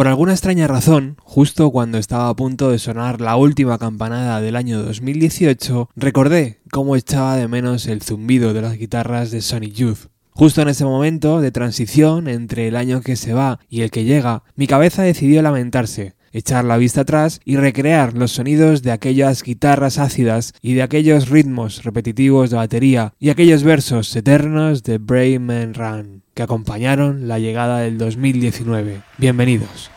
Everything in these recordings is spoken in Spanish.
Por alguna extraña razón, justo cuando estaba a punto de sonar la última campanada del año 2018, recordé cómo echaba de menos el zumbido de las guitarras de Sonic Youth. Justo en ese momento de transición entre el año que se va y el que llega, mi cabeza decidió lamentarse, echar la vista atrás y recrear los sonidos de aquellas guitarras ácidas y de aquellos ritmos repetitivos de batería y aquellos versos eternos de Brave Man Run que acompañaron la llegada del 2019. Bienvenidos.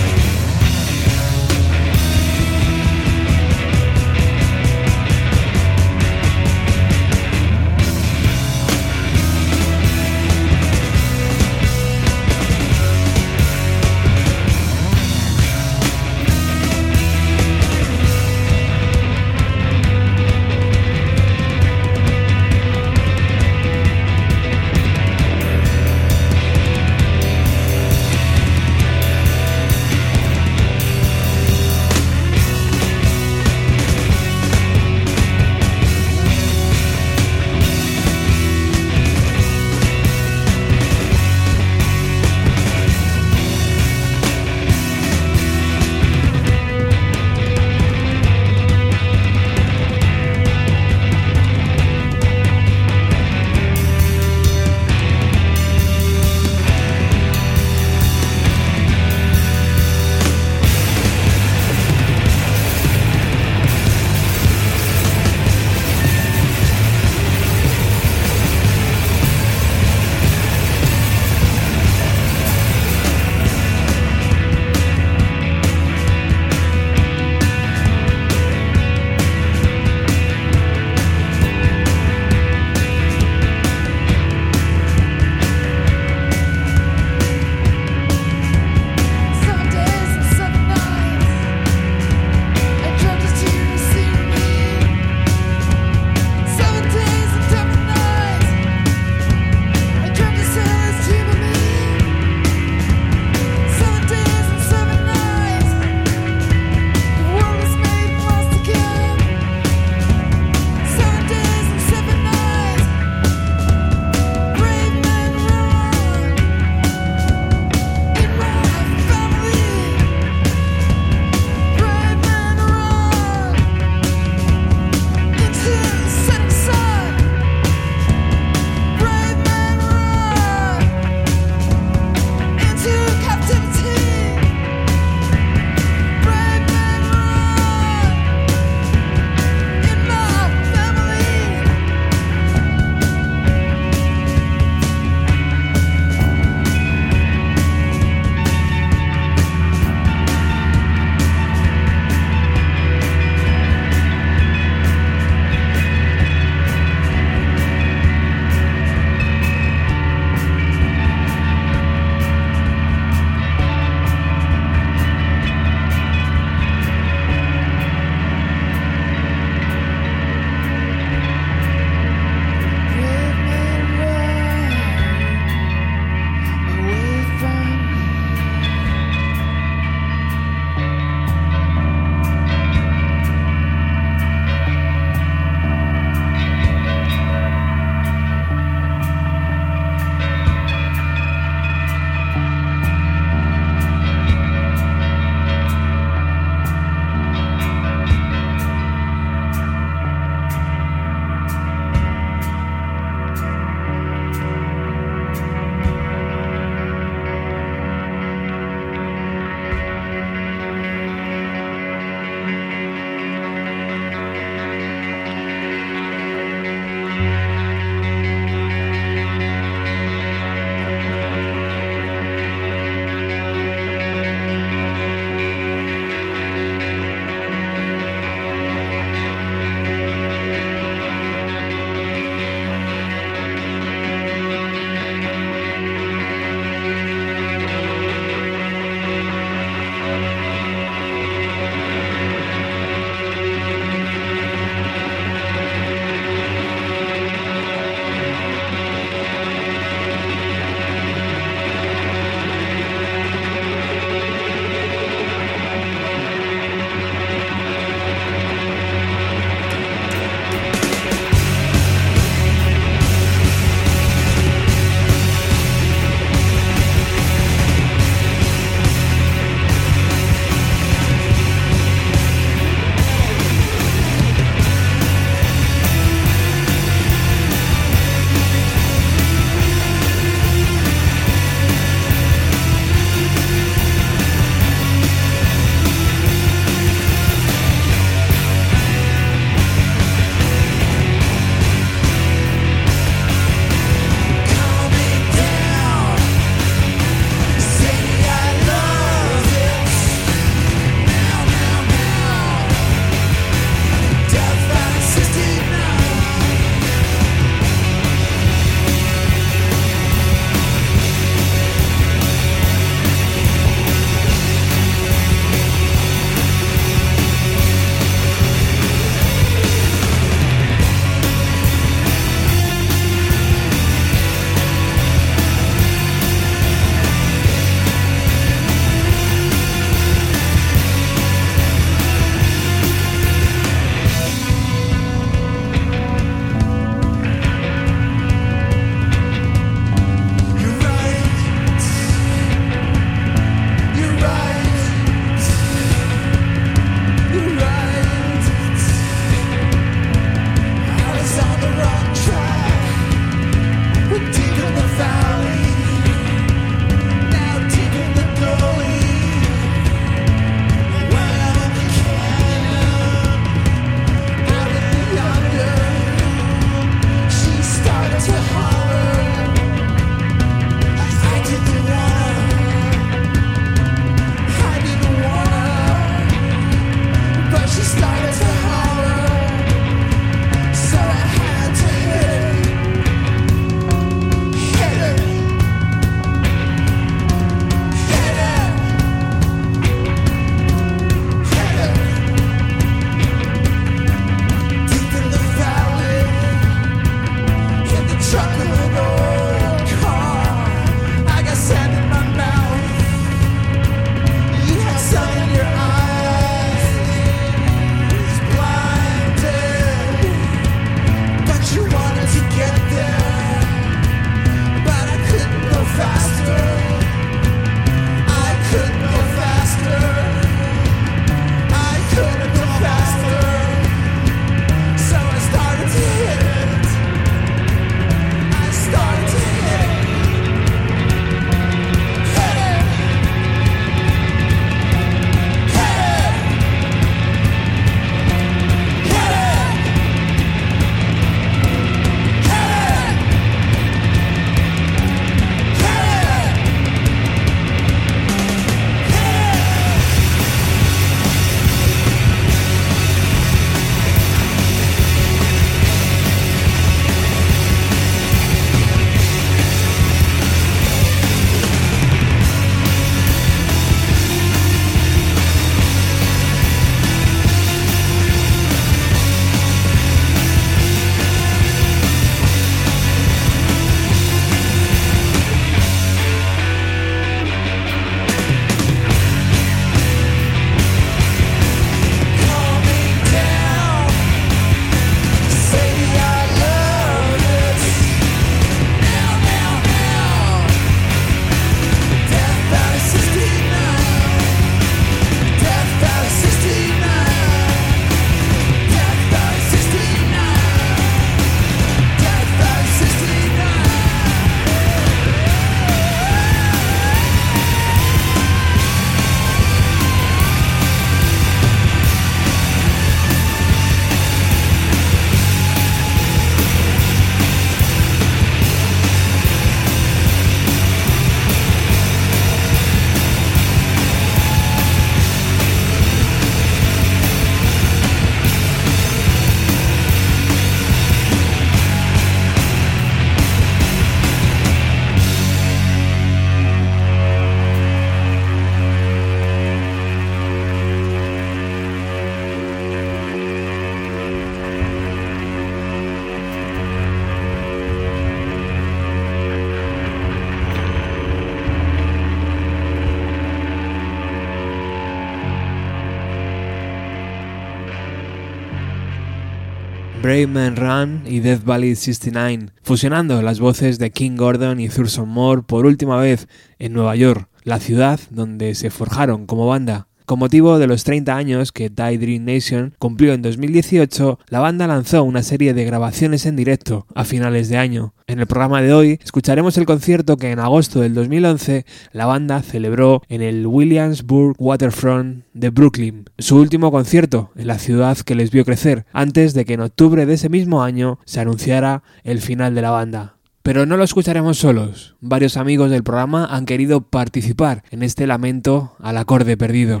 Brave Man Run y Death Valley 69, fusionando las voces de King Gordon y Thurston Moore por última vez en Nueva York, la ciudad donde se forjaron como banda. Con motivo de los 30 años que Die Dream Nation cumplió en 2018, la banda lanzó una serie de grabaciones en directo a finales de año. En el programa de hoy escucharemos el concierto que en agosto del 2011 la banda celebró en el Williamsburg Waterfront de Brooklyn, su último concierto en la ciudad que les vio crecer, antes de que en octubre de ese mismo año se anunciara el final de la banda. Pero no lo escucharemos solos. Varios amigos del programa han querido participar en este lamento al acorde perdido.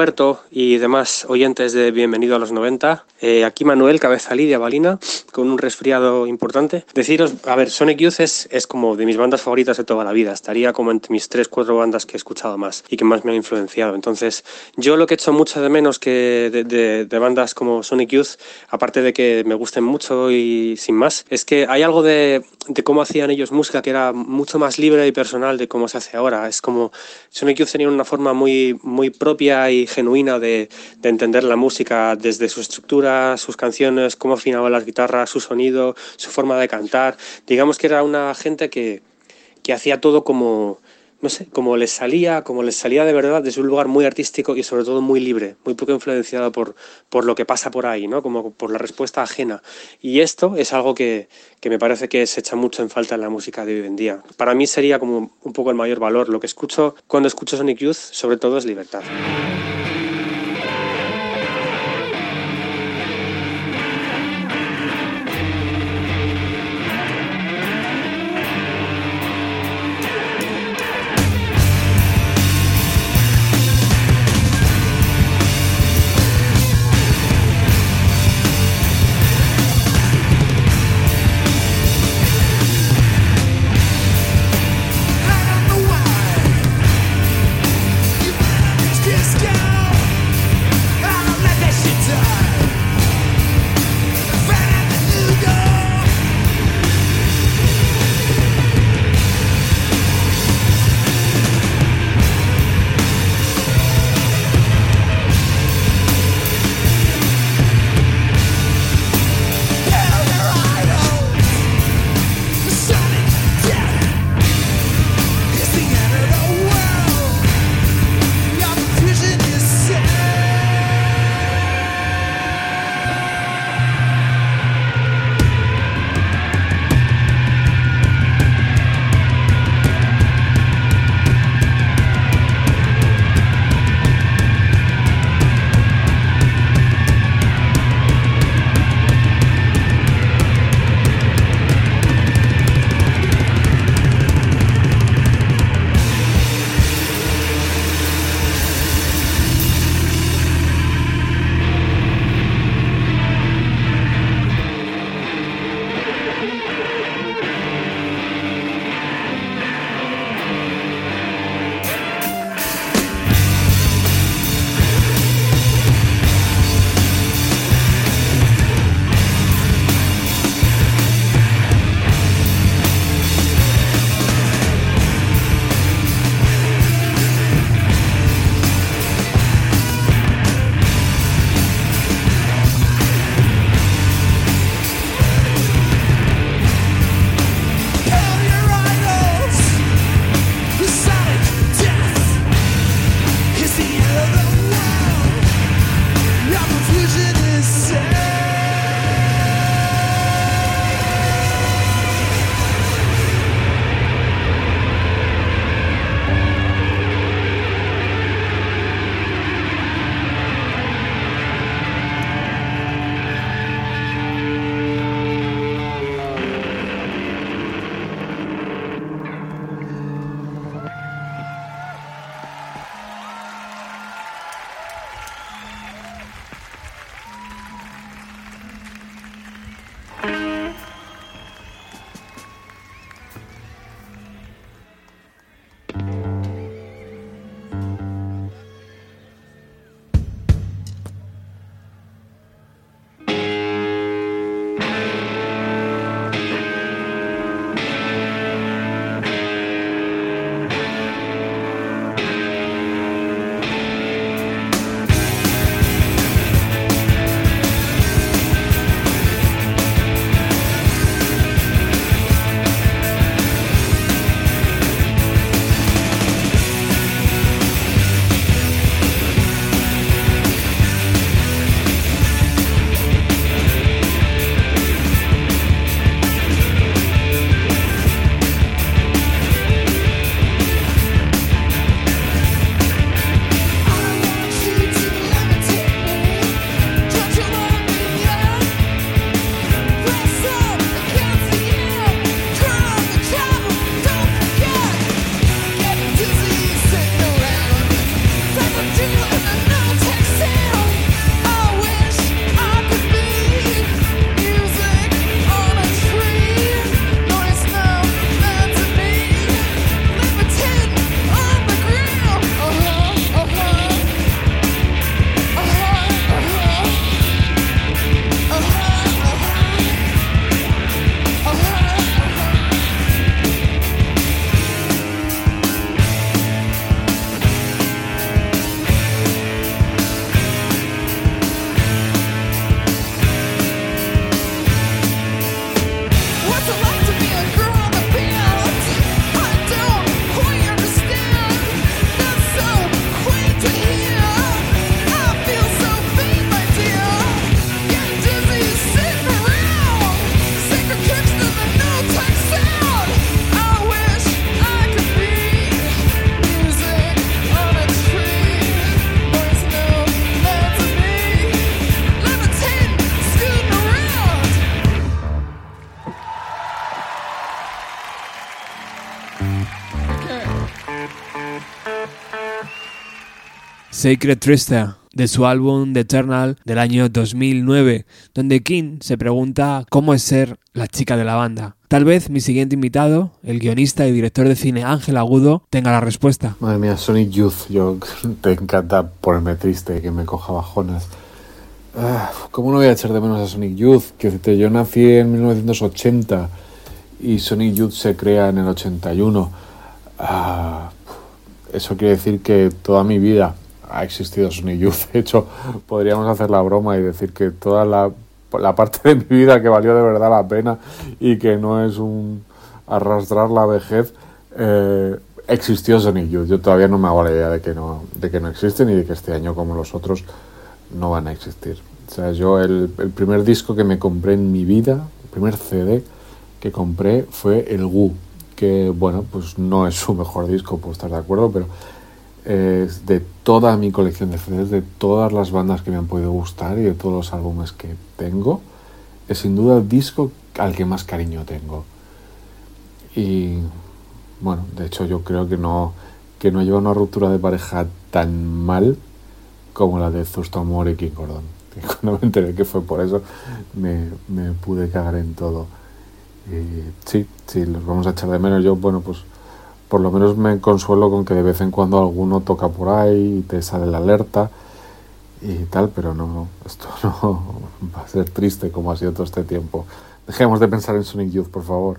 Roberto y demás oyentes de Bienvenido a los 90. Eh, aquí Manuel Cabeza Lidia Balina con un resfriado importante. Deciros, a ver, Sonic Youth es, es como de mis bandas favoritas de toda la vida. Estaría como entre mis tres, cuatro bandas que he escuchado más y que más me han influenciado. Entonces, yo lo que he hecho mucho de menos que de, de, de bandas como Sonic Youth, aparte de que me gusten mucho y sin más, es que hay algo de, de cómo hacían ellos música que era mucho más libre y personal de cómo se hace ahora. Es como Sonic Youth tenía una forma muy, muy propia y genuina de, de, entender la música desde su estructura, sus canciones, cómo afinaban las guitarras, su sonido, su forma de cantar. Digamos que era una gente que, que hacía todo como, no sé, como les salía, como les salía de verdad desde un lugar muy artístico y sobre todo muy libre, muy poco influenciado por, por lo que pasa por ahí, ¿no? Como por la respuesta ajena. Y esto es algo que, que me parece que se echa mucho en falta en la música de hoy en día. Para mí sería como un poco el mayor valor. Lo que escucho cuando escucho Sonic Youth, sobre todo, es libertad. Sacred Trista, de su álbum The Eternal del año 2009, donde King se pregunta cómo es ser la chica de la banda. Tal vez mi siguiente invitado, el guionista y director de cine Ángel Agudo, tenga la respuesta. Madre mía, Sonic Youth, yo te encanta ponerme triste, que me coja bajonas. Ah, ¿Cómo no voy a echar de menos a Sonic Youth? Que yo nací en 1980 y Sonic Youth se crea en el 81. Ah, eso quiere decir que toda mi vida ha existido Sonic Youth. De hecho, podríamos hacer la broma y decir que toda la, parte de mi vida que valió de verdad la pena y que no es un arrastrar la vejez, eh, existió Sonic Youth. Yo todavía no me hago la idea de que no, de que no existen y de que este año como los otros no van a existir. O sea, yo el, el primer disco que me compré en mi vida, el primer CD que compré fue el Wu, que bueno, pues no es su mejor disco, puedo estar de acuerdo, pero es de toda mi colección de CDs, de todas las bandas que me han podido gustar y de todos los álbumes que tengo, es sin duda el disco al que más cariño tengo. Y bueno, de hecho yo creo que no, que no lleva una ruptura de pareja tan mal como la de Thurston Moore y King Gordon. Y cuando me enteré que fue por eso, me, me pude cagar en todo. Sí, sí, los vamos a echar de menos. Yo, bueno, pues por lo menos me consuelo con que de vez en cuando alguno toca por ahí y te sale la alerta y tal, pero no, esto no va a ser triste como ha sido todo este tiempo. Dejemos de pensar en Sonic Youth, por favor.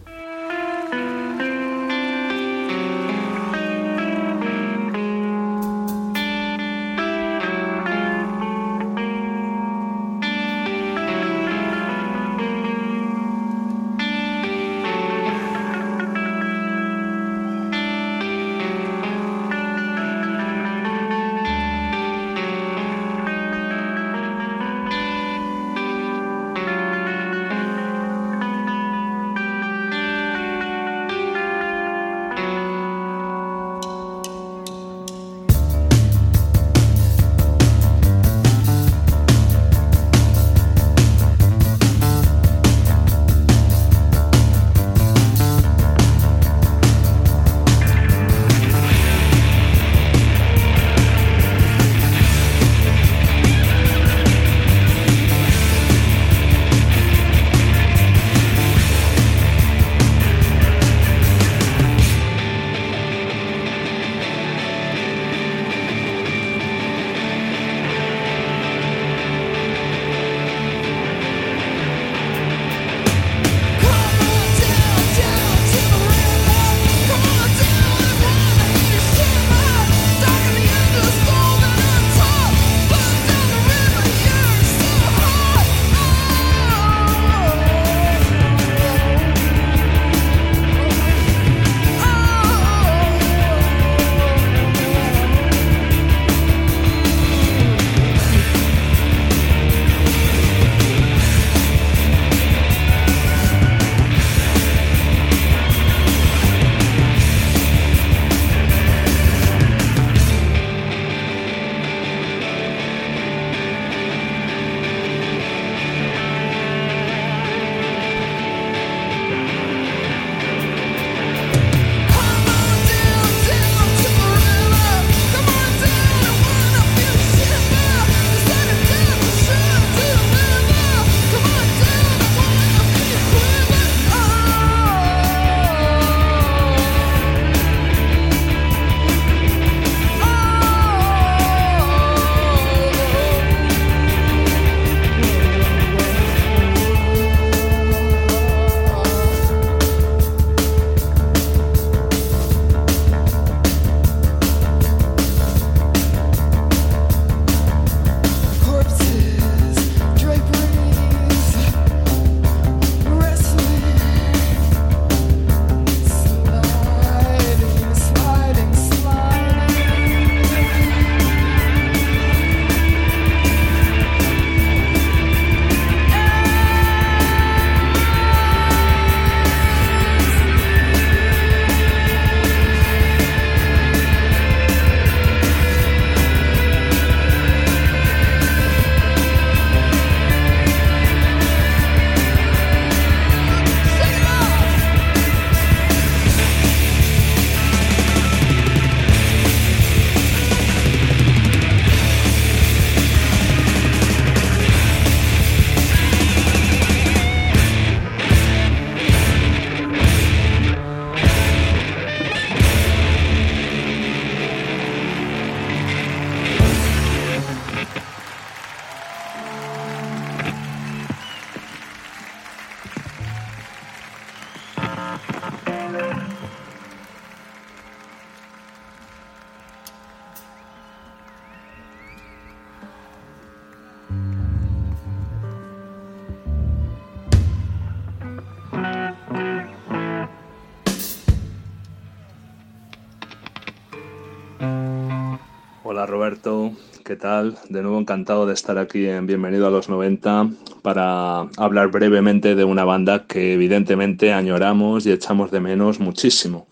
Roberto, ¿qué tal? De nuevo encantado de estar aquí en Bienvenido a los 90 para hablar brevemente de una banda que evidentemente añoramos y echamos de menos muchísimo,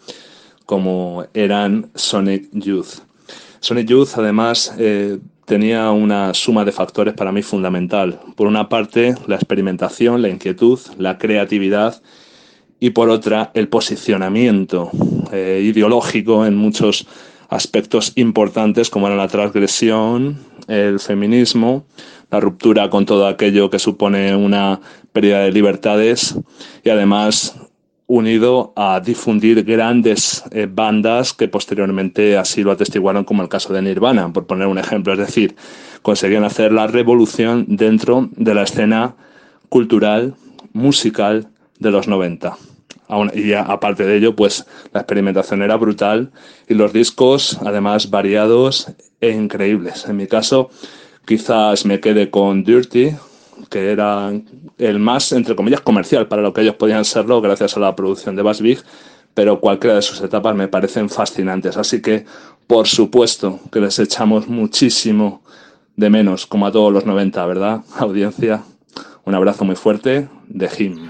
como eran Sonic Youth. Sonic Youth además eh, tenía una suma de factores para mí fundamental. Por una parte, la experimentación, la inquietud, la creatividad y por otra, el posicionamiento eh, ideológico en muchos aspectos importantes como eran la transgresión, el feminismo, la ruptura con todo aquello que supone una pérdida de libertades y además unido a difundir grandes eh, bandas que posteriormente así lo atestiguaron como el caso de Nirvana, por poner un ejemplo. Es decir, conseguían hacer la revolución dentro de la escena cultural, musical de los 90. Y aparte de ello, pues la experimentación era brutal y los discos, además, variados e increíbles. En mi caso, quizás me quede con Dirty, que era el más, entre comillas, comercial para lo que ellos podían serlo gracias a la producción de Bass Big, pero cualquiera de sus etapas me parecen fascinantes. Así que, por supuesto, que les echamos muchísimo de menos, como a todos los 90, ¿verdad? Audiencia, un abrazo muy fuerte de Jim.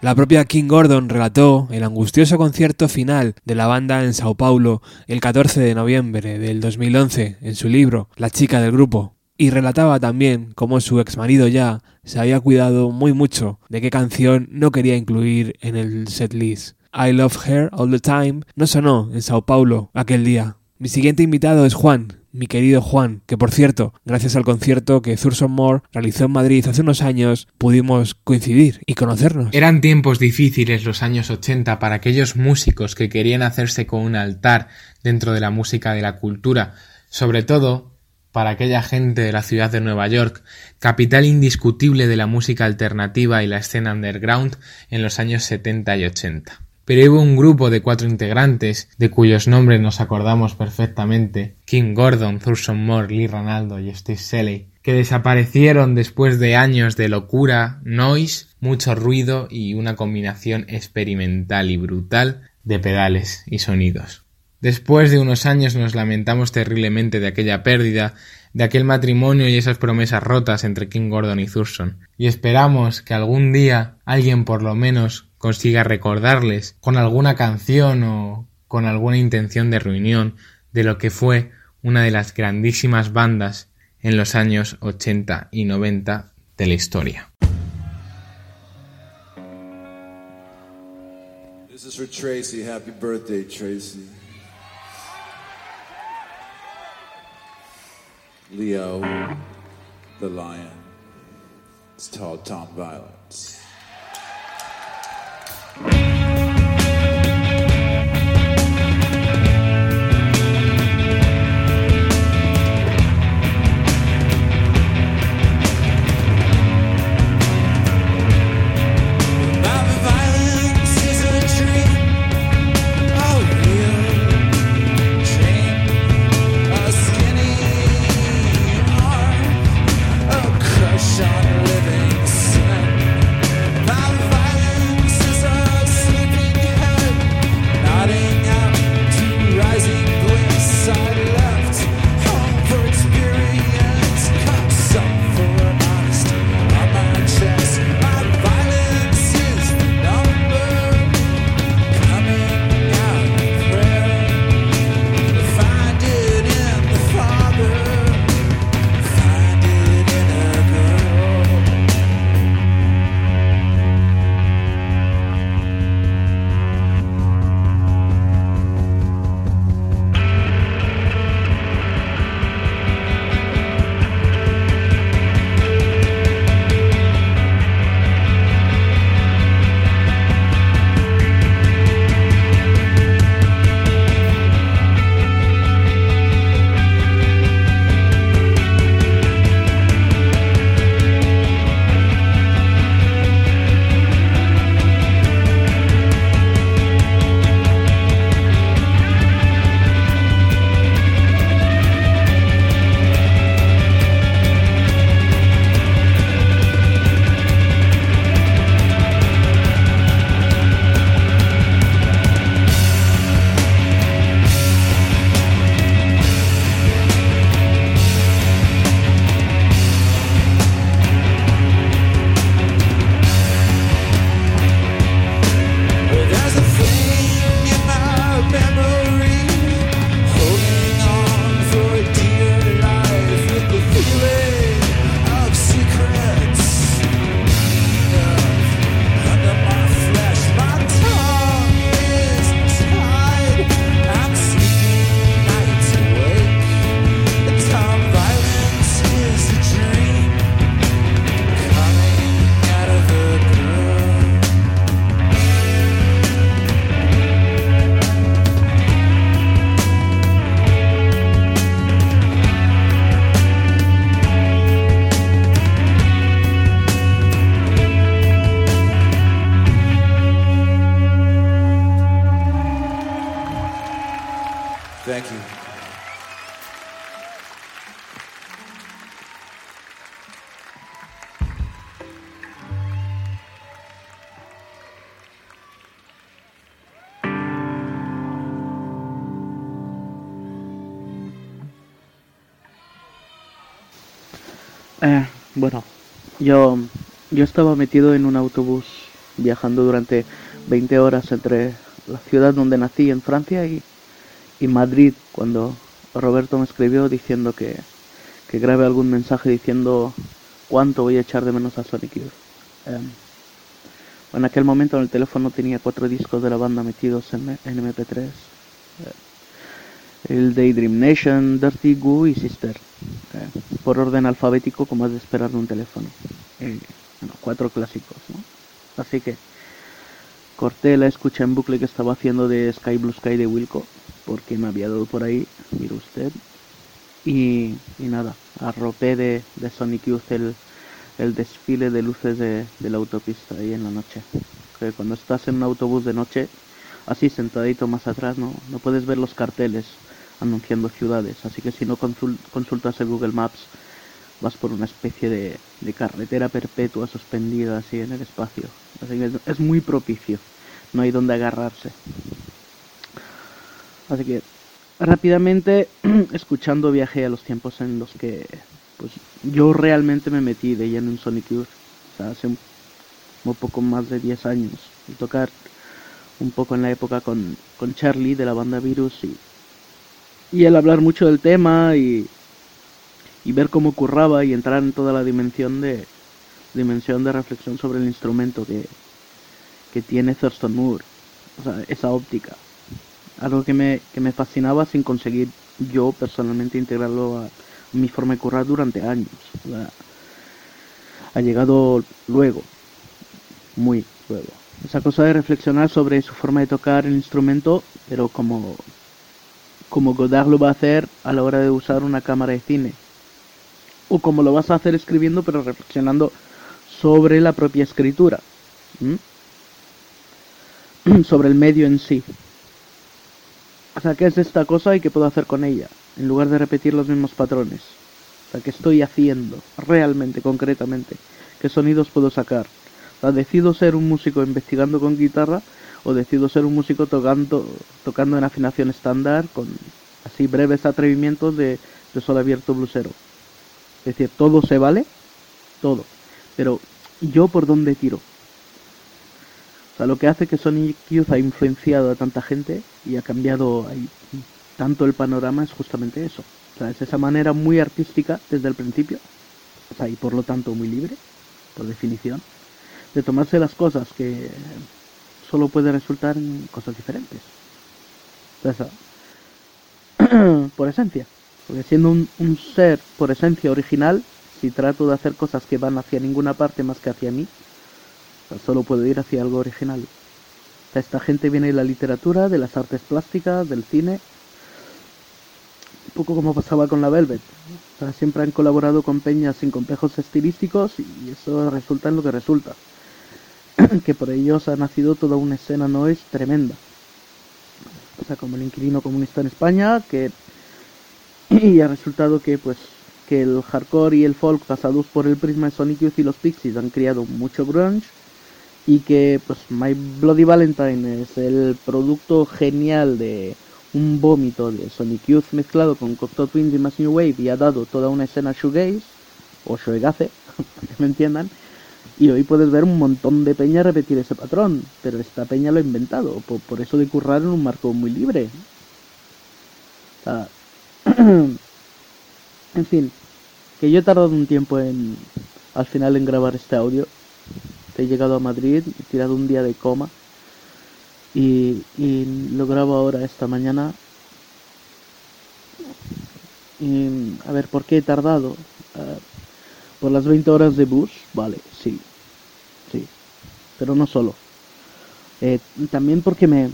La propia King Gordon relató el angustioso concierto final de la banda en Sao Paulo el 14 de noviembre del 2011 en su libro La chica del grupo, y relataba también cómo su ex marido ya se había cuidado muy mucho de qué canción no quería incluir en el setlist. I Love Her All the Time no sonó en Sao Paulo aquel día. Mi siguiente invitado es Juan, mi querido Juan, que por cierto, gracias al concierto que Thurston Moore realizó en Madrid hace unos años, pudimos coincidir y conocernos. Eran tiempos difíciles los años 80 para aquellos músicos que querían hacerse con un altar dentro de la música de la cultura, sobre todo para aquella gente de la ciudad de Nueva York, capital indiscutible de la música alternativa y la escena underground en los años 70 y 80 pero hubo un grupo de cuatro integrantes, de cuyos nombres nos acordamos perfectamente, Kim Gordon, Thurston Moore, Lee Ranaldo y Steve Shelley, que desaparecieron después de años de locura, noise, mucho ruido y una combinación experimental y brutal de pedales y sonidos. Después de unos años nos lamentamos terriblemente de aquella pérdida, de aquel matrimonio y esas promesas rotas entre Kim Gordon y Thurston, y esperamos que algún día alguien por lo menos consiga recordarles con alguna canción o con alguna intención de reunión de lo que fue una de las grandísimas bandas en los años 80 y 90 de la historia. This is for Tracy. Happy birthday, Tracy. Leo, the lion. It's called Tom Violence. Eh, bueno, yo, yo estaba metido en un autobús viajando durante 20 horas entre la ciudad donde nací en Francia y, y Madrid cuando Roberto me escribió diciendo que, que grabe algún mensaje diciendo cuánto voy a echar de menos a Sonic Youth. Em, en aquel momento en el teléfono tenía cuatro discos de la banda metidos en, en MP3. Eh, el Daydream Nation, Dirty Goo y Sister. eh, por orden alfabético como has de esperar de un teléfono. Eh, bueno, cuatro clásicos, ¿no? Así que corté la escucha en bucle que estaba haciendo de Sky Blue Sky de Wilco, porque me había dado por ahí, mire usted. Y, y nada, arropé de, de Sonic Youth el, el desfile de luces de, de la autopista ahí en la noche. Que cuando estás en un autobús de noche, así sentadito más atrás, no, no puedes ver los carteles anunciando ciudades. Así que si no consul- consultas el Google Maps, vas por una especie de, carretera perpetua suspendida así en el espacio. Así que es, muy propicio, no hay donde agarrarse. Así que rápidamente, escuchando, viajé a los tiempos en los que pues yo realmente me metí de lleno en Sonic Youth. O sea, hace un, un poco más de 10 años. Y tocar un poco en la época con, con Charlie de la banda Virus y, y el hablar mucho del tema y, y ver cómo curraba y entrar en toda la dimensión de dimensión de reflexión sobre el instrumento que, que tiene Thurston Moore, o sea, esa óptica. Algo que me, que me fascinaba sin conseguir yo personalmente integrarlo a mi forma de currar durante años. O sea, ha llegado luego, muy luego. Esa cosa de reflexionar sobre su forma de tocar el instrumento, pero como, como Godard lo va a hacer a la hora de usar una cámara de cine. O como lo vas a hacer escribiendo, pero reflexionando sobre la propia escritura. sobre el medio en sí. O sea, ¿qué es esta cosa y qué puedo hacer con ella? En lugar de repetir los mismos patrones. O sea, ¿qué estoy haciendo realmente, concretamente? ¿Qué sonidos puedo sacar? O decido ser un músico investigando con guitarra o decido ser un músico tocando, tocando en afinación estándar con así breves atrevimientos de, de sol abierto blusero. Es decir, todo se vale, todo. Pero yo por dónde tiro. O sea, lo que hace que Sonic Youth ha influenciado a tanta gente y ha cambiado ahí tanto el panorama es justamente eso. O sea, es esa manera muy artística desde el principio, o sea, y por lo tanto muy libre, por definición, de tomarse las cosas que solo puede resultar en cosas diferentes. Por esencia. Porque siendo un, un ser por esencia original, si trato de hacer cosas que van hacia ninguna parte más que hacia mí, solo puedo ir hacia algo original. Esta gente viene de la literatura, de las artes plásticas, del cine, un poco como pasaba con la Velvet. O sea, siempre han colaborado con peñas sin complejos estilísticos y eso resulta en lo que resulta. que por ellos ha nacido toda una escena noise tremenda. O sea, como el inquilino comunista en España, que y ha resultado que pues que el hardcore y el folk pasados por el prisma de Sonic Youth y los Pixies han creado mucho grunge y que pues My Bloody Valentine es el producto genial de un vómito de Sonic Youth mezclado con Cocteau Twins y New Wave y ha dado toda una escena shoegaze o shoegaze, para que me entiendan y hoy puedes ver un montón de peña repetir ese patrón pero esta peña lo ha inventado por, por eso de currar en un marco muy libre o sea, en fin, que yo he tardado un tiempo en, al final en grabar este audio. He llegado a Madrid, he tirado un día de coma y, y lo grabo ahora esta mañana. Y, a ver, ¿por qué he tardado? Eh, por las 20 horas de bus, vale, sí, sí, pero no solo. Eh, también porque me,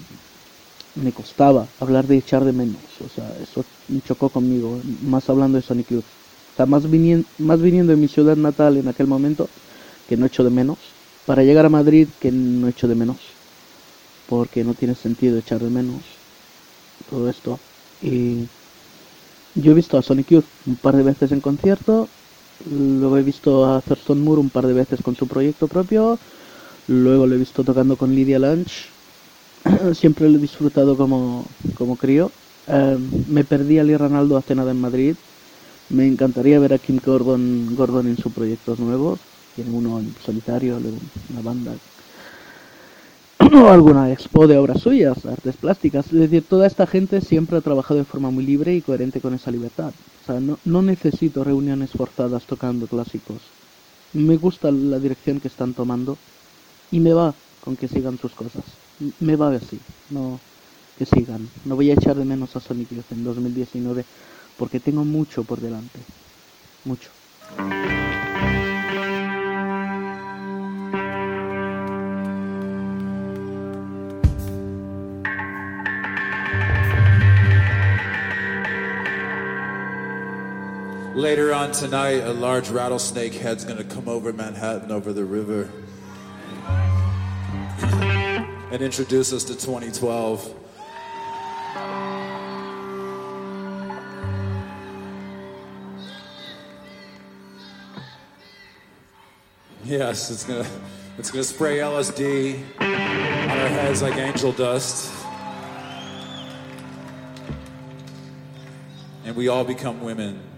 me costaba hablar de echar de menos, o sea, eso chocó conmigo, más hablando de Sonic Youth. O sea, más viniendo, más viniendo de mi ciudad natal en aquel momento, que no echo de menos, para llegar a Madrid, que no echo de menos, porque no tiene sentido echar de menos todo esto. Y yo he visto a Sonic Youth un par de veces en concierto, luego he visto a Thurston Moore un par de veces con su proyecto propio, luego lo he visto tocando con Lydia Lunch, siempre lo he disfrutado como, como crío. Eh, me perdí a Lee Ranaldo hace nada en Madrid, Me encantaría ver a Kim Gordon, Gordon en sus proyectos nuevos. Tiene uno en solitario, luego una banda o alguna expo de obras suyas, artes plásticas. Es decir, toda esta gente siempre ha trabajado de forma muy libre y coherente con esa libertad. O sea, no necesito reuniones forzadas tocando clásicos. Me gusta la dirección que están tomando y me va con que sigan sus cosas. Me va así, no que sigan. No voy a echar de menos a Sonic Youth en 2019 porque tengo mucho por delante. Mucho. Later on tonight, a large rattlesnake head's gonna come over Manhattan over the river and introduce us to 2012. Yes, it's gonna it's gonna spray LSD on our heads like angel dust. And we all become women.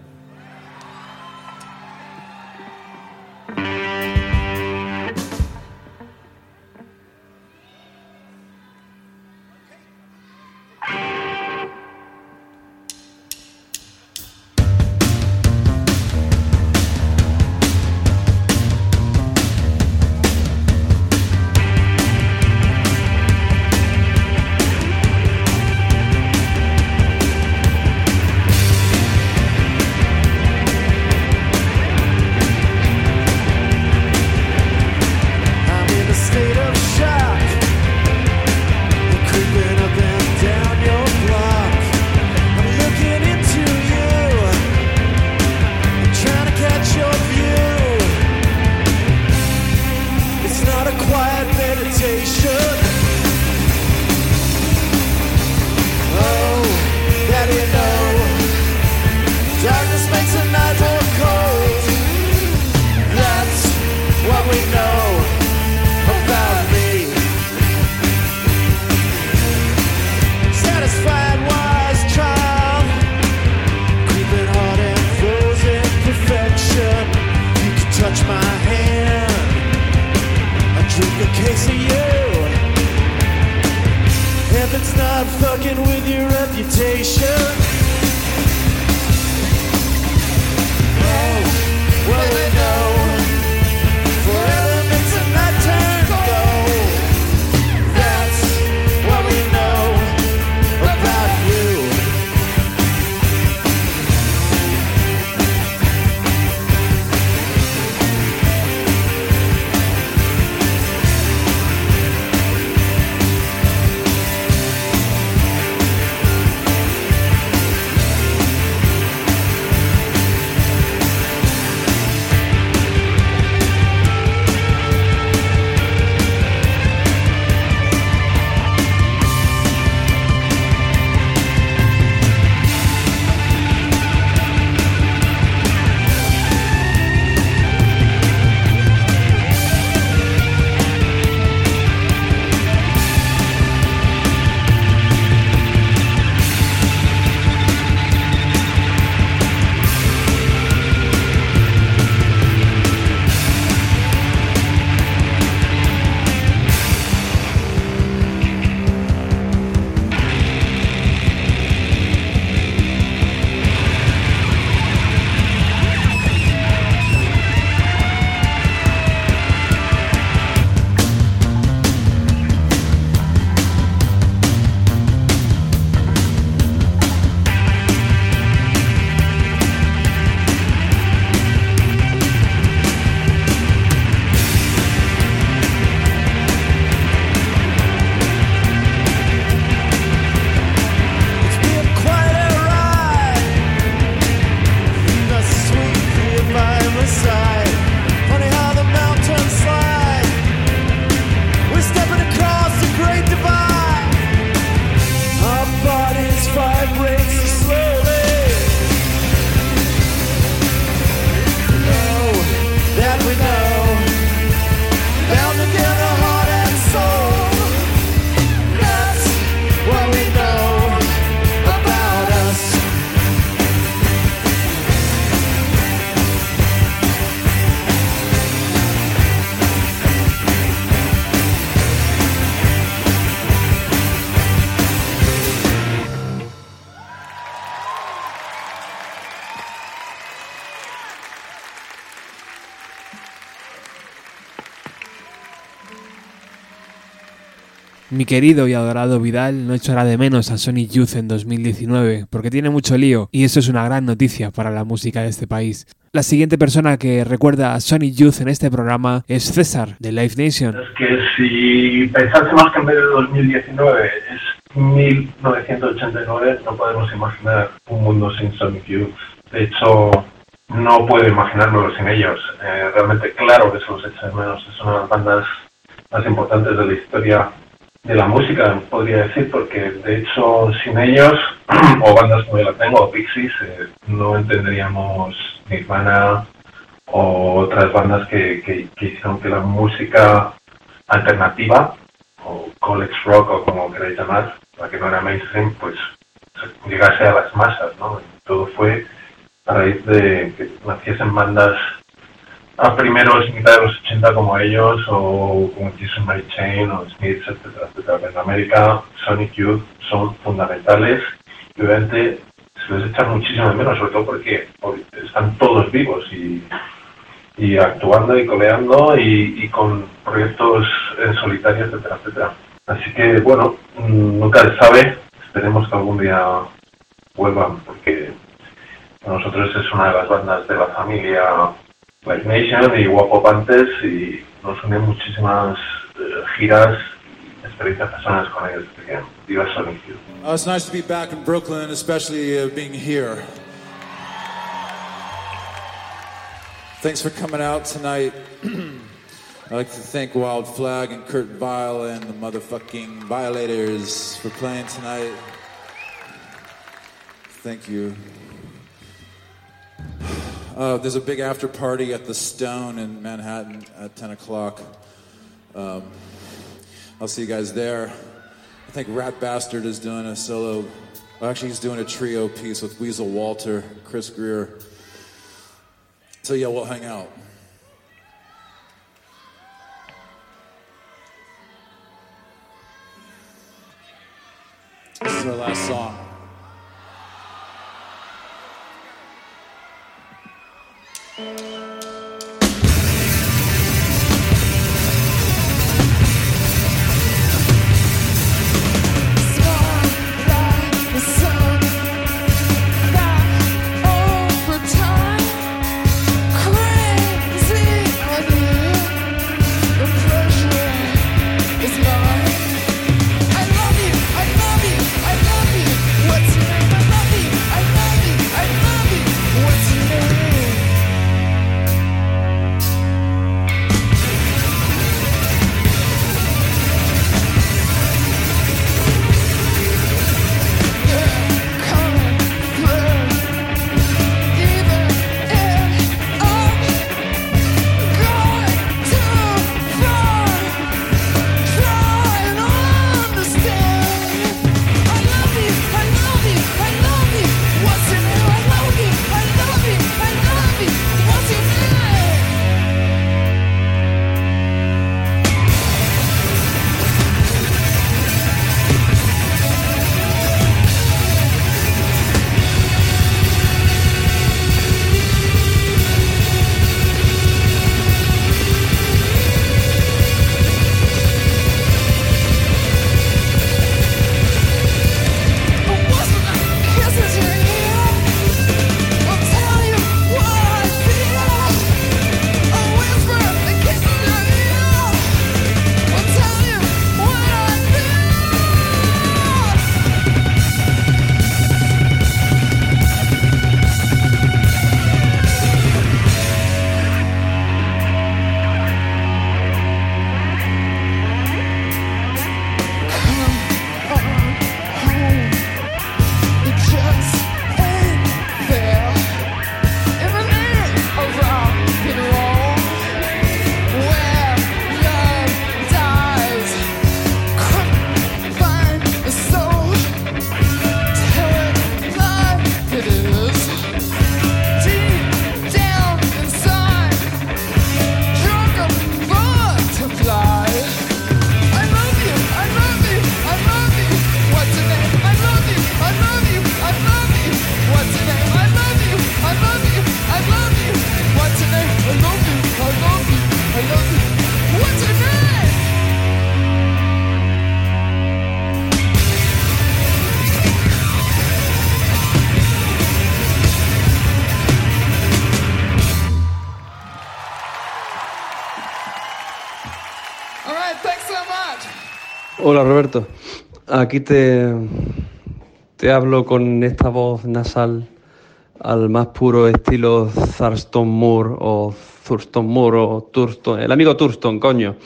Querido y adorado Vidal no echará de menos a Sonic Youth en 2019 porque tiene mucho lío y eso es una gran noticia para la música de este país. La siguiente persona que recuerda a Sonic Youth en este programa es César de Live Nation. Es que si pensásemos que en vez de 2019 es 1989, no podemos imaginar un mundo sin Sonic Youth. De hecho, no puedo imaginarlo sin ellos. Eh, realmente, claro que se los echa de menos. Es una de las bandas más importantes de la historia de la música, podría decir, porque de hecho sin ellos, o bandas como yo la tengo, o Pixies, eh, no entenderíamos Nirvana o otras bandas que, que, que hicieron que la música alternativa, o college rock, o como queráis llamar, la que no era mainstream, pues llegase a las masas, ¿no? Todo fue a raíz de que naciesen bandas a primeros mitad de los 80 como ellos, o como Jason Mary Chain, o Smiths, etcétera, etcétera. En América, Sonic Youth son fundamentales y obviamente se les echa muchísimo de menos, sobre todo porque, porque están todos vivos y, y actuando y coleando y, y con proyectos en solitario, etcétera, etcétera. Así que, bueno, mm, nunca se sabe, esperemos que algún día vuelvan, porque para nosotros es una de las bandas de la familia Nation y Guapo Panthers y nos unen muchísimas eh, giras experiencias personales con ellos. Uh, it's nice to be back in Brooklyn, especially uh, being here. Thanks for coming out tonight. I'd like to thank Wild Flag and Kurt Vile and the motherfucking Violators for playing tonight. Thank you. Uh, there's a big after party at the Stone in Manhattan at 10 o'clock. Um, I'll see you guys there. I think Rat Bastard is doing a solo. Actually, he's doing a trio piece with Weasel Walter, Chris Greer. So yeah, we'll hang out. This is our last song. Hola Roberto, aquí te, te hablo con esta voz nasal al más puro estilo Thurston Moore o Thurston Moore o Thurston, el amigo Thurston, coño,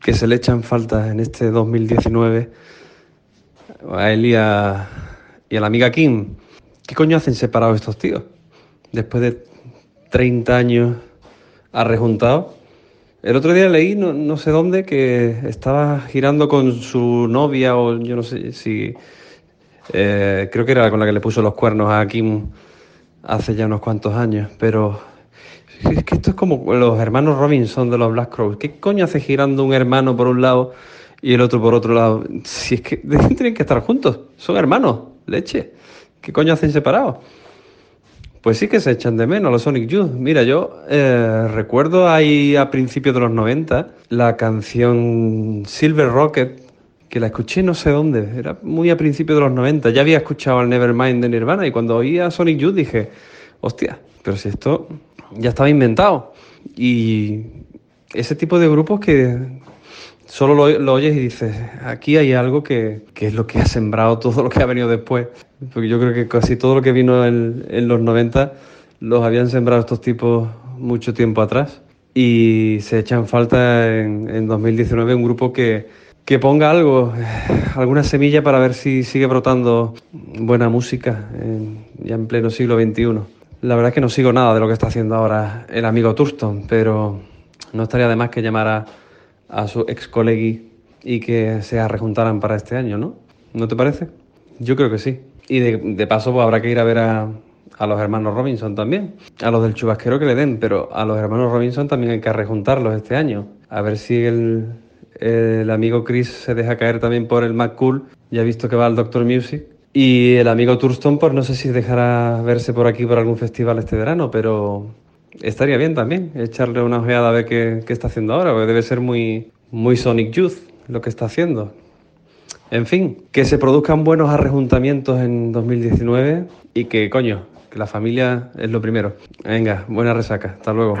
que se le echan falta en este 2019 a él y a, y la amiga Kim. ¿Qué coño hacen separados estos tíos? Después de 30 años arrejuntados. El otro día leí, no, no sé dónde, que estaba girando con su novia o yo no sé si... eh, creo que era con la que le puso los cuernos a Kim hace ya unos cuantos años, pero es que esto es como los hermanos Robinson de los Black Crowes. ¿Qué coño hace girando un hermano por un lado y el otro por otro lado? Si es que tienen que estar juntos, son hermanos, leche. ¿Qué coño hacen separados? Pues sí que se echan de menos los Sonic Youth. Mira, yo eh, recuerdo ahí a principios de los 90 la canción Silver Rocket, que la escuché no sé dónde, era muy a principios de los 90. Ya había escuchado al Nevermind de Nirvana y cuando oí a Sonic Youth dije, hostia, pero si esto ya estaba inventado. Y ese tipo de grupos que solo lo, lo oyes y dices, aquí hay algo que, que es lo que ha sembrado todo lo que ha venido después. Porque yo creo que casi todo lo que vino en, en los 90 los habían sembrado estos tipos mucho tiempo atrás. Y se echan falta en, en 2019 un grupo que, que ponga algo, alguna semilla para ver si sigue brotando buena música ya en pleno siglo XXI. La verdad es que no sigo nada de lo que está haciendo ahora el amigo Thurston, pero no estaría de más que llamara a su ex colegui y que se rejuntaran para este año, ¿no? ¿No te parece? Yo creo que sí. Y de, de paso pues, habrá que ir a ver a, a los hermanos Robinson también. A los del chubasquero que le den, pero a los hermanos Robinson también hay que rejuntarlos este año. A ver si el, el amigo Chris se deja caer también por el McCool. Ya he visto que va al Doctor Music. Y el amigo Thurston, pues no sé si dejará verse por aquí por algún festival este verano, pero estaría bien también echarle una ojeada a ver qué, qué está haciendo ahora, porque debe ser muy, muy Sonic Youth lo que está haciendo. En fin, que se produzcan buenos arrejuntamientos en 2019 y que, coño, que la familia es lo primero. Venga, buena resaca. Hasta luego.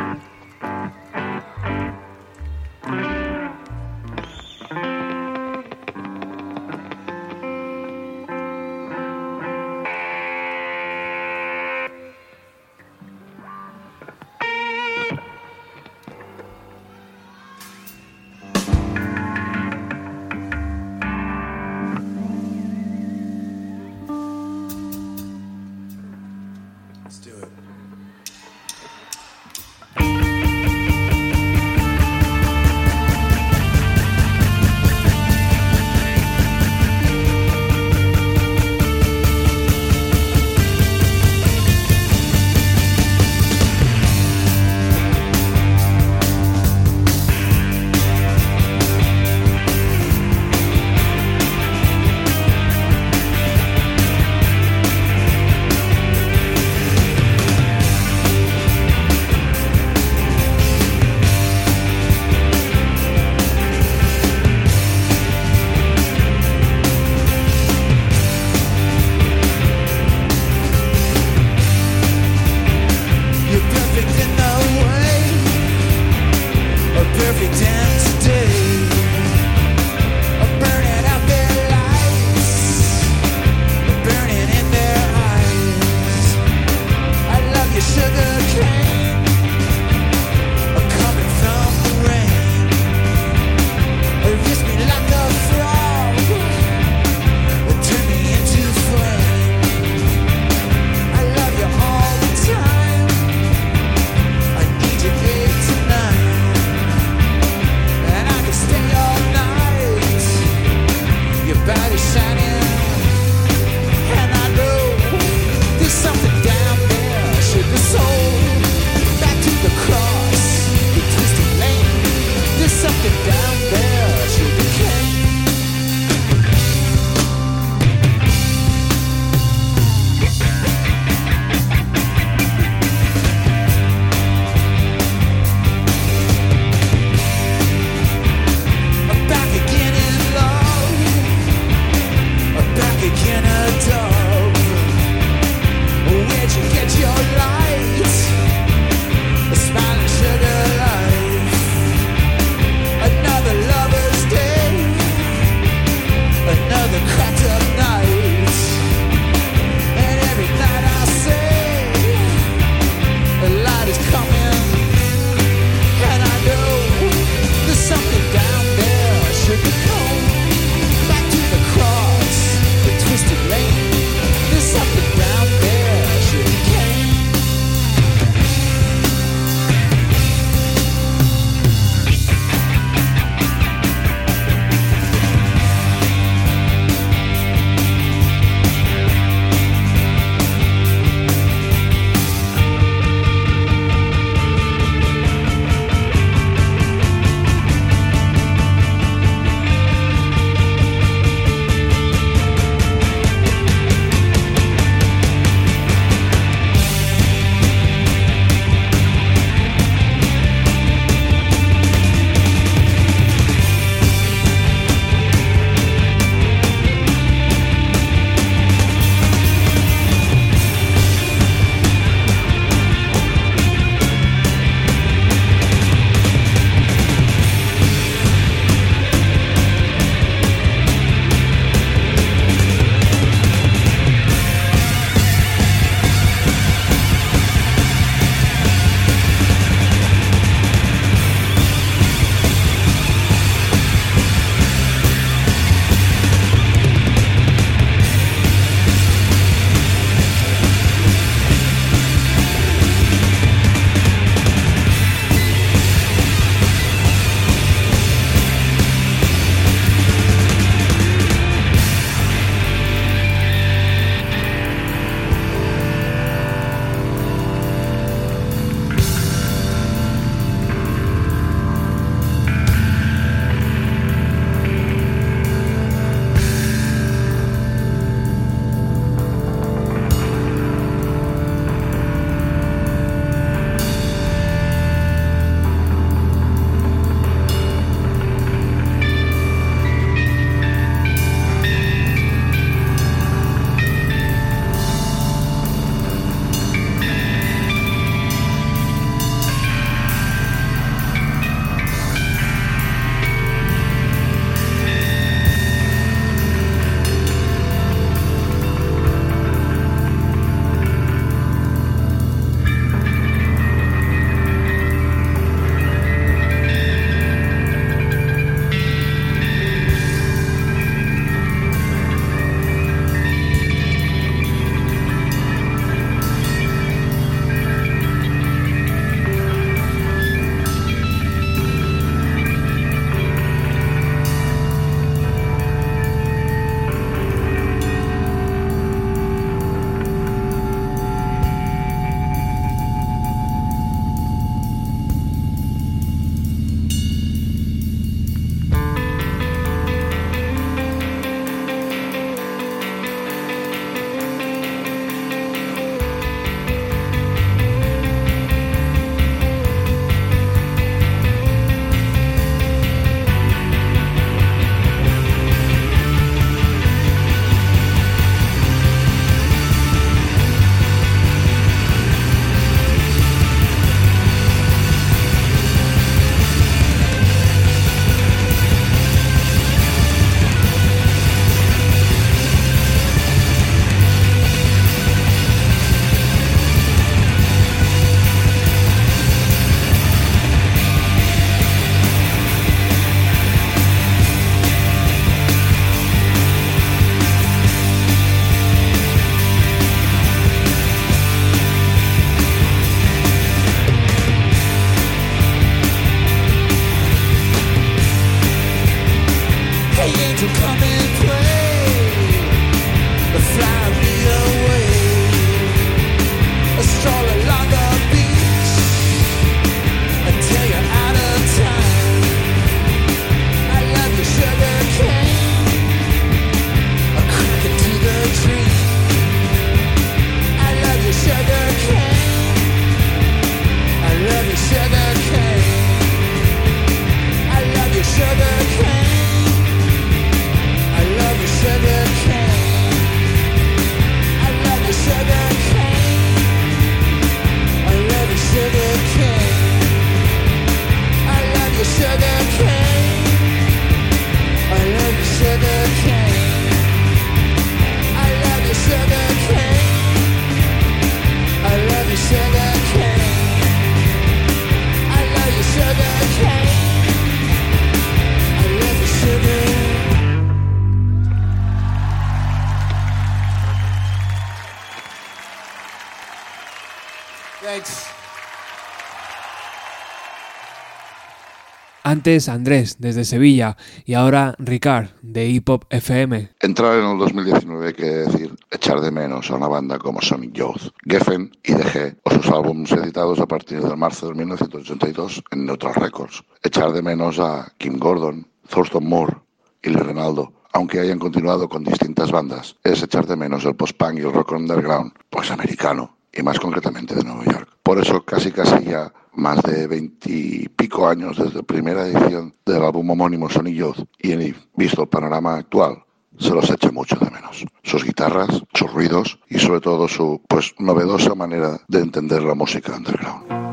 antes Andrés, desde Sevilla, y ahora Ricard, de Hip Hop FM. Entrar en el 2019 quiere decir echar de menos a una banda como Sonic Youth, Geffen y DG, o sus álbumes editados a partir de marzo de 1982 en Neutral Records. Echar de menos a Kim Gordon, Thurston Moore y Lee Ronaldo, aunque hayan continuado con distintas bandas, es echar de menos el post-punk y el rock underground, pues americano, y más concretamente de Nueva York. Por eso casi casi ya más de veintipico años desde la primera edición del álbum homónimo Sonillos y visto el panorama actual, se los echa mucho de menos. Sus guitarras, sus ruidos y sobre todo su pues novedosa manera de entender la música underground.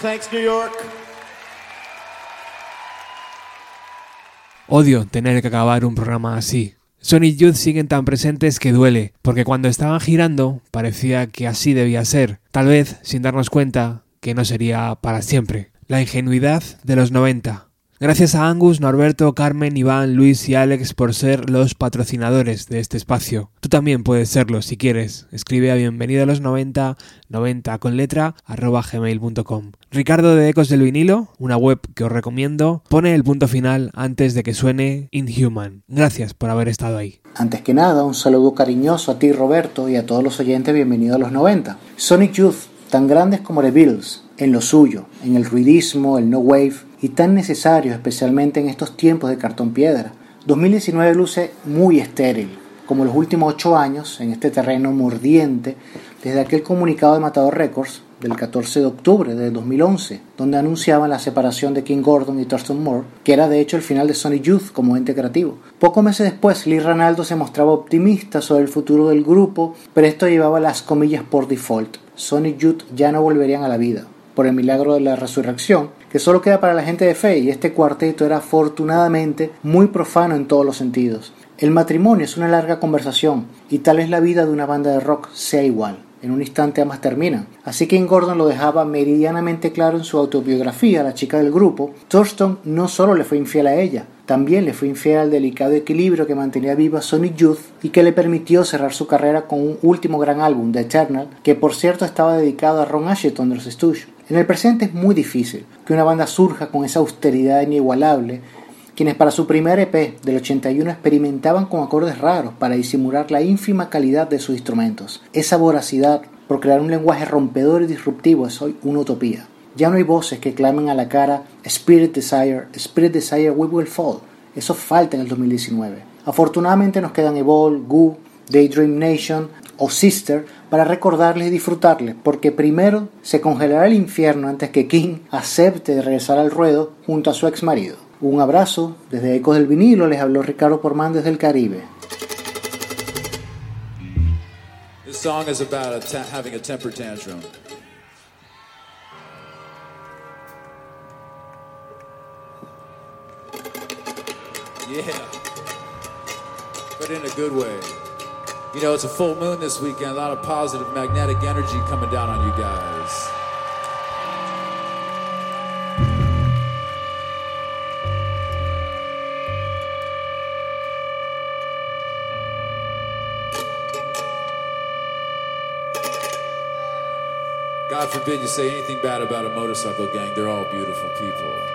Thanks, New York. Odio tener que acabar un programa así. Sonic Youth siguen tan presentes que duele, porque cuando estaban girando parecía que así debía ser, tal vez sin darnos cuenta que no sería para siempre. La ingenuidad de los 90. Gracias a Angus, Norberto, Carmen, Iván, Luis y Alex por ser los patrocinadores de este espacio. Tú también puedes serlo si quieres. Escribe a bienvenido a los 90, 90 con letra, arroba gmail.com. Ricardo de Ecos del Vinilo, una web que os recomiendo, pone el punto final antes de que suene Inhuman. Gracias por haber estado ahí. Antes que nada, un saludo cariñoso a ti Roberto y a todos los oyentes bienvenido a los 90. Sonic Youth, tan grandes como The Beatles, en lo suyo, en el ruidismo, el no wave y tan necesario especialmente en estos tiempos de cartón piedra. 2019 luce muy estéril, como los últimos ocho años en este terreno mordiente desde aquel comunicado de Matador Records del 14 de octubre de 2011, donde anunciaban la separación de King Gordon y Thurston Moore, que era de hecho el final de Sonic Youth como ente creativo. Pocos meses después, Lee Ranaldo se mostraba optimista sobre el futuro del grupo, pero esto llevaba las comillas por default. Sonic Youth ya no volverían a la vida, por el milagro de la resurrección, que solo queda para la gente de fe, y este cuarteto era afortunadamente muy profano en todos los sentidos. El matrimonio es una larga conversación, y tal vez la vida de una banda de rock sea igual. En un instante ambas terminan. Así que Gordon lo dejaba meridianamente claro en su autobiografía, La chica del grupo. Thurston no solo le fue infiel a ella, también le fue infiel al delicado equilibrio que mantenía viva Sonic Youth y que le permitió cerrar su carrera con un último gran álbum, The Eternal, que por cierto estaba dedicado a Ron Asheton de los Stooges. En el presente es muy difícil que una banda surja con esa austeridad inigualable, quienes para su primer EP del 81 experimentaban con acordes raros para disimular la ínfima calidad de sus instrumentos. Esa voracidad por crear un lenguaje rompedor y disruptivo es hoy una utopía. Ya no hay voces que clamen a la cara Spirit Desire, Spirit Desire, We Will Fall. Eso falta en el 2019. Afortunadamente nos quedan Evolve, Goo, Daydream Nation o Sister para recordarles y disfrutarles, porque primero se congelará el infierno antes que King acepte regresar al ruedo junto a su ex marido. Un abrazo, desde Ecos del Vinilo les habló Ricardo Porman desde el Caribe. This song is about a having a temper tantrum. Yeah. But in a good way. You know, it's a full moon this weekend, a lot of positive magnetic energy coming down on you guys. God forbid you say anything bad about a motorcycle gang. They're all beautiful people.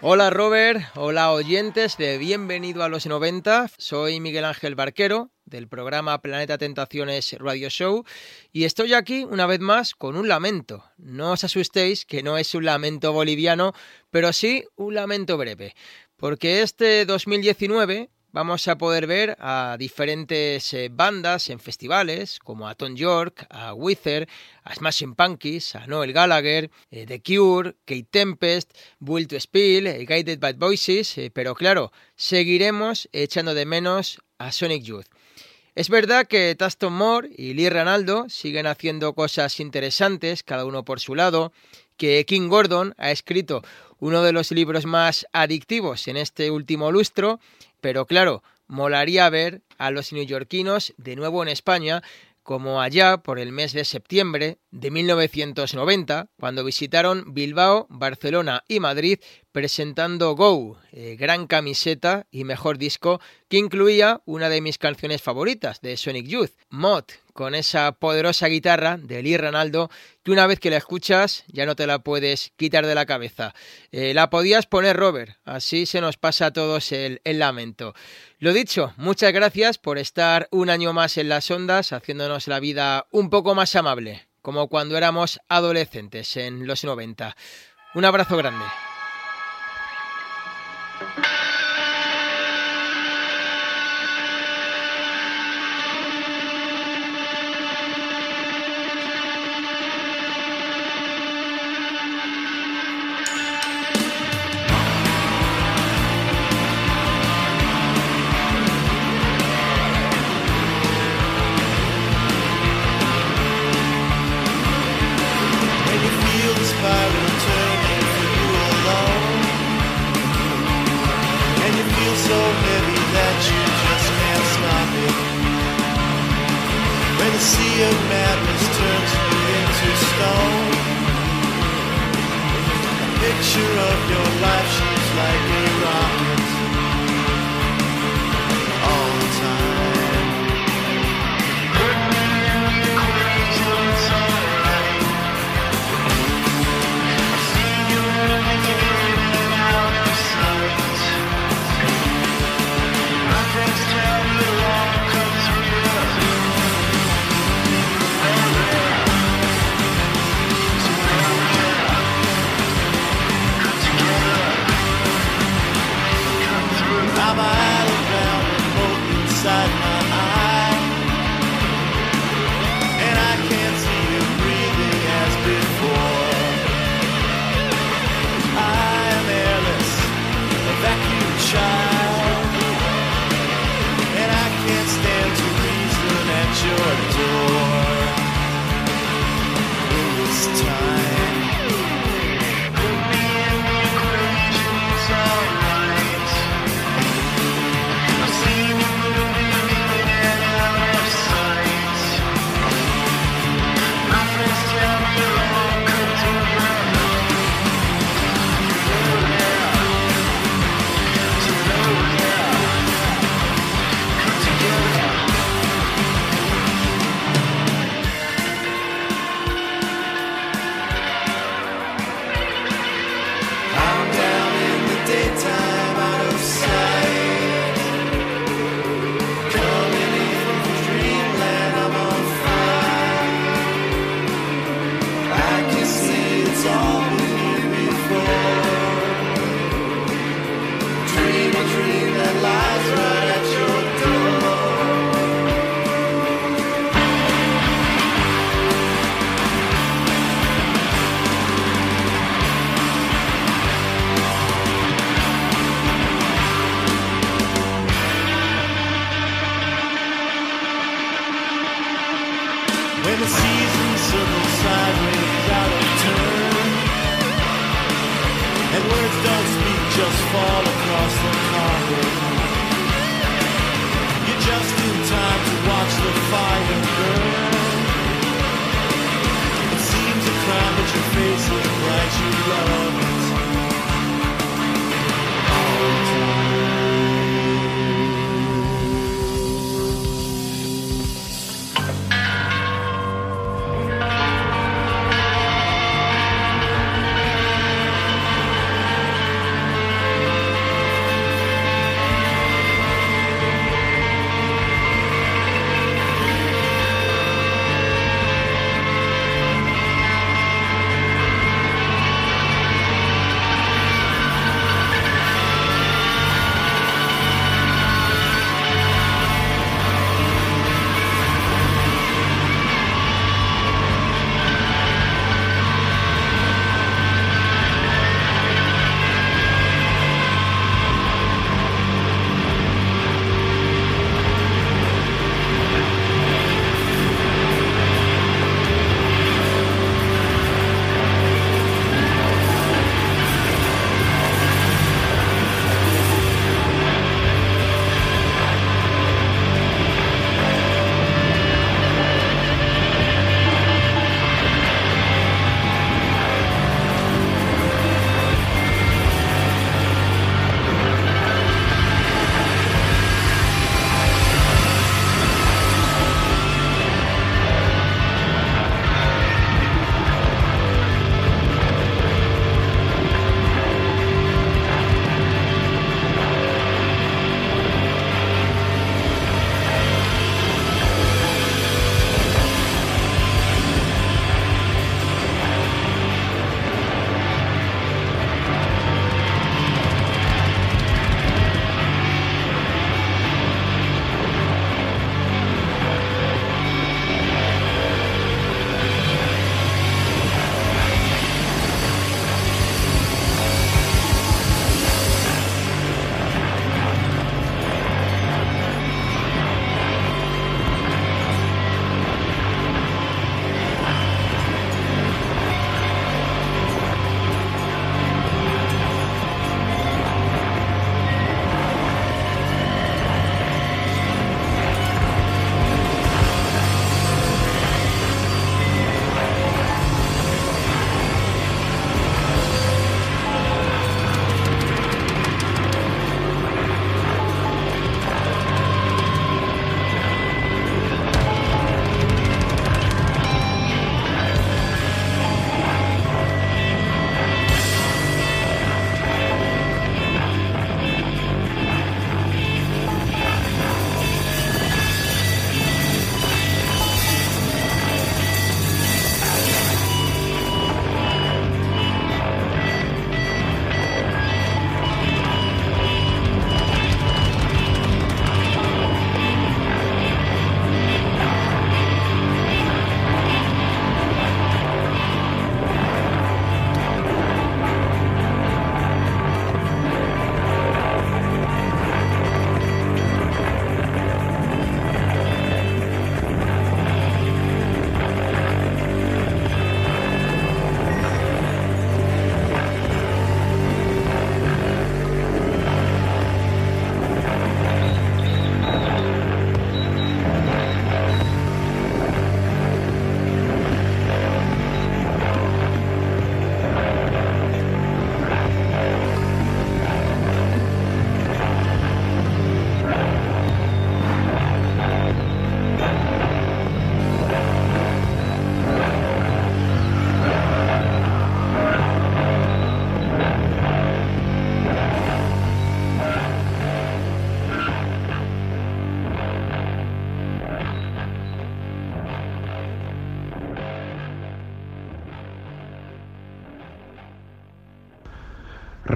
Hola Robert, hola oyentes de Bienvenido a los 90. Soy Miguel Ángel Barquero del programa Planeta Tentaciones Radio Show y estoy aquí una vez más con un lamento. No os asustéis que no es un lamento boliviano, pero sí un lamento breve, porque este 2019 vamos a poder ver a diferentes eh, bandas en festivales, como a Tom York, a Wither, a Smashing Punkies, a Noel Gallagher, eh, The Cure, Kate Tempest, Will to Spill, eh, Guided by Voices, pero claro, seguiremos echando de menos a Sonic Youth. Es verdad que Taston Moore y Lee Ranaldo siguen haciendo cosas interesantes, cada uno por su lado, que King Gordon ha escrito uno de los libros más adictivos en este último lustro, pero claro, molaría ver a los neoyorquinos de nuevo en España, como allá por el mes de septiembre de 1990, cuando visitaron Bilbao, Barcelona y Madrid presentando Go, eh, gran camiseta y mejor disco que incluía una de mis canciones favoritas de Sonic Youth, Mod, con esa poderosa guitarra de Lee Ranaldo que una vez que la escuchas ya no te la puedes quitar de la cabeza. Eh, la podías poner Robert, así se nos pasa a todos el, el lamento. Lo dicho, muchas gracias por estar un año más en las ondas haciéndonos la vida un poco más amable, como cuando éramos adolescentes en los 90. Un abrazo grande. thank you.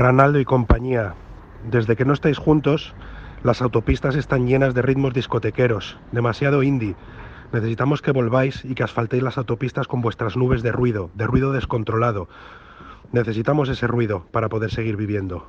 Ranaldo y compañía. Desde que no estáis juntos, las autopistas están llenas de ritmos discotequeros, demasiado indie. Necesitamos que volváis y que asfaltéis las autopistas con vuestras nubes de ruido, de ruido descontrolado. Necesitamos ese ruido para poder seguir viviendo.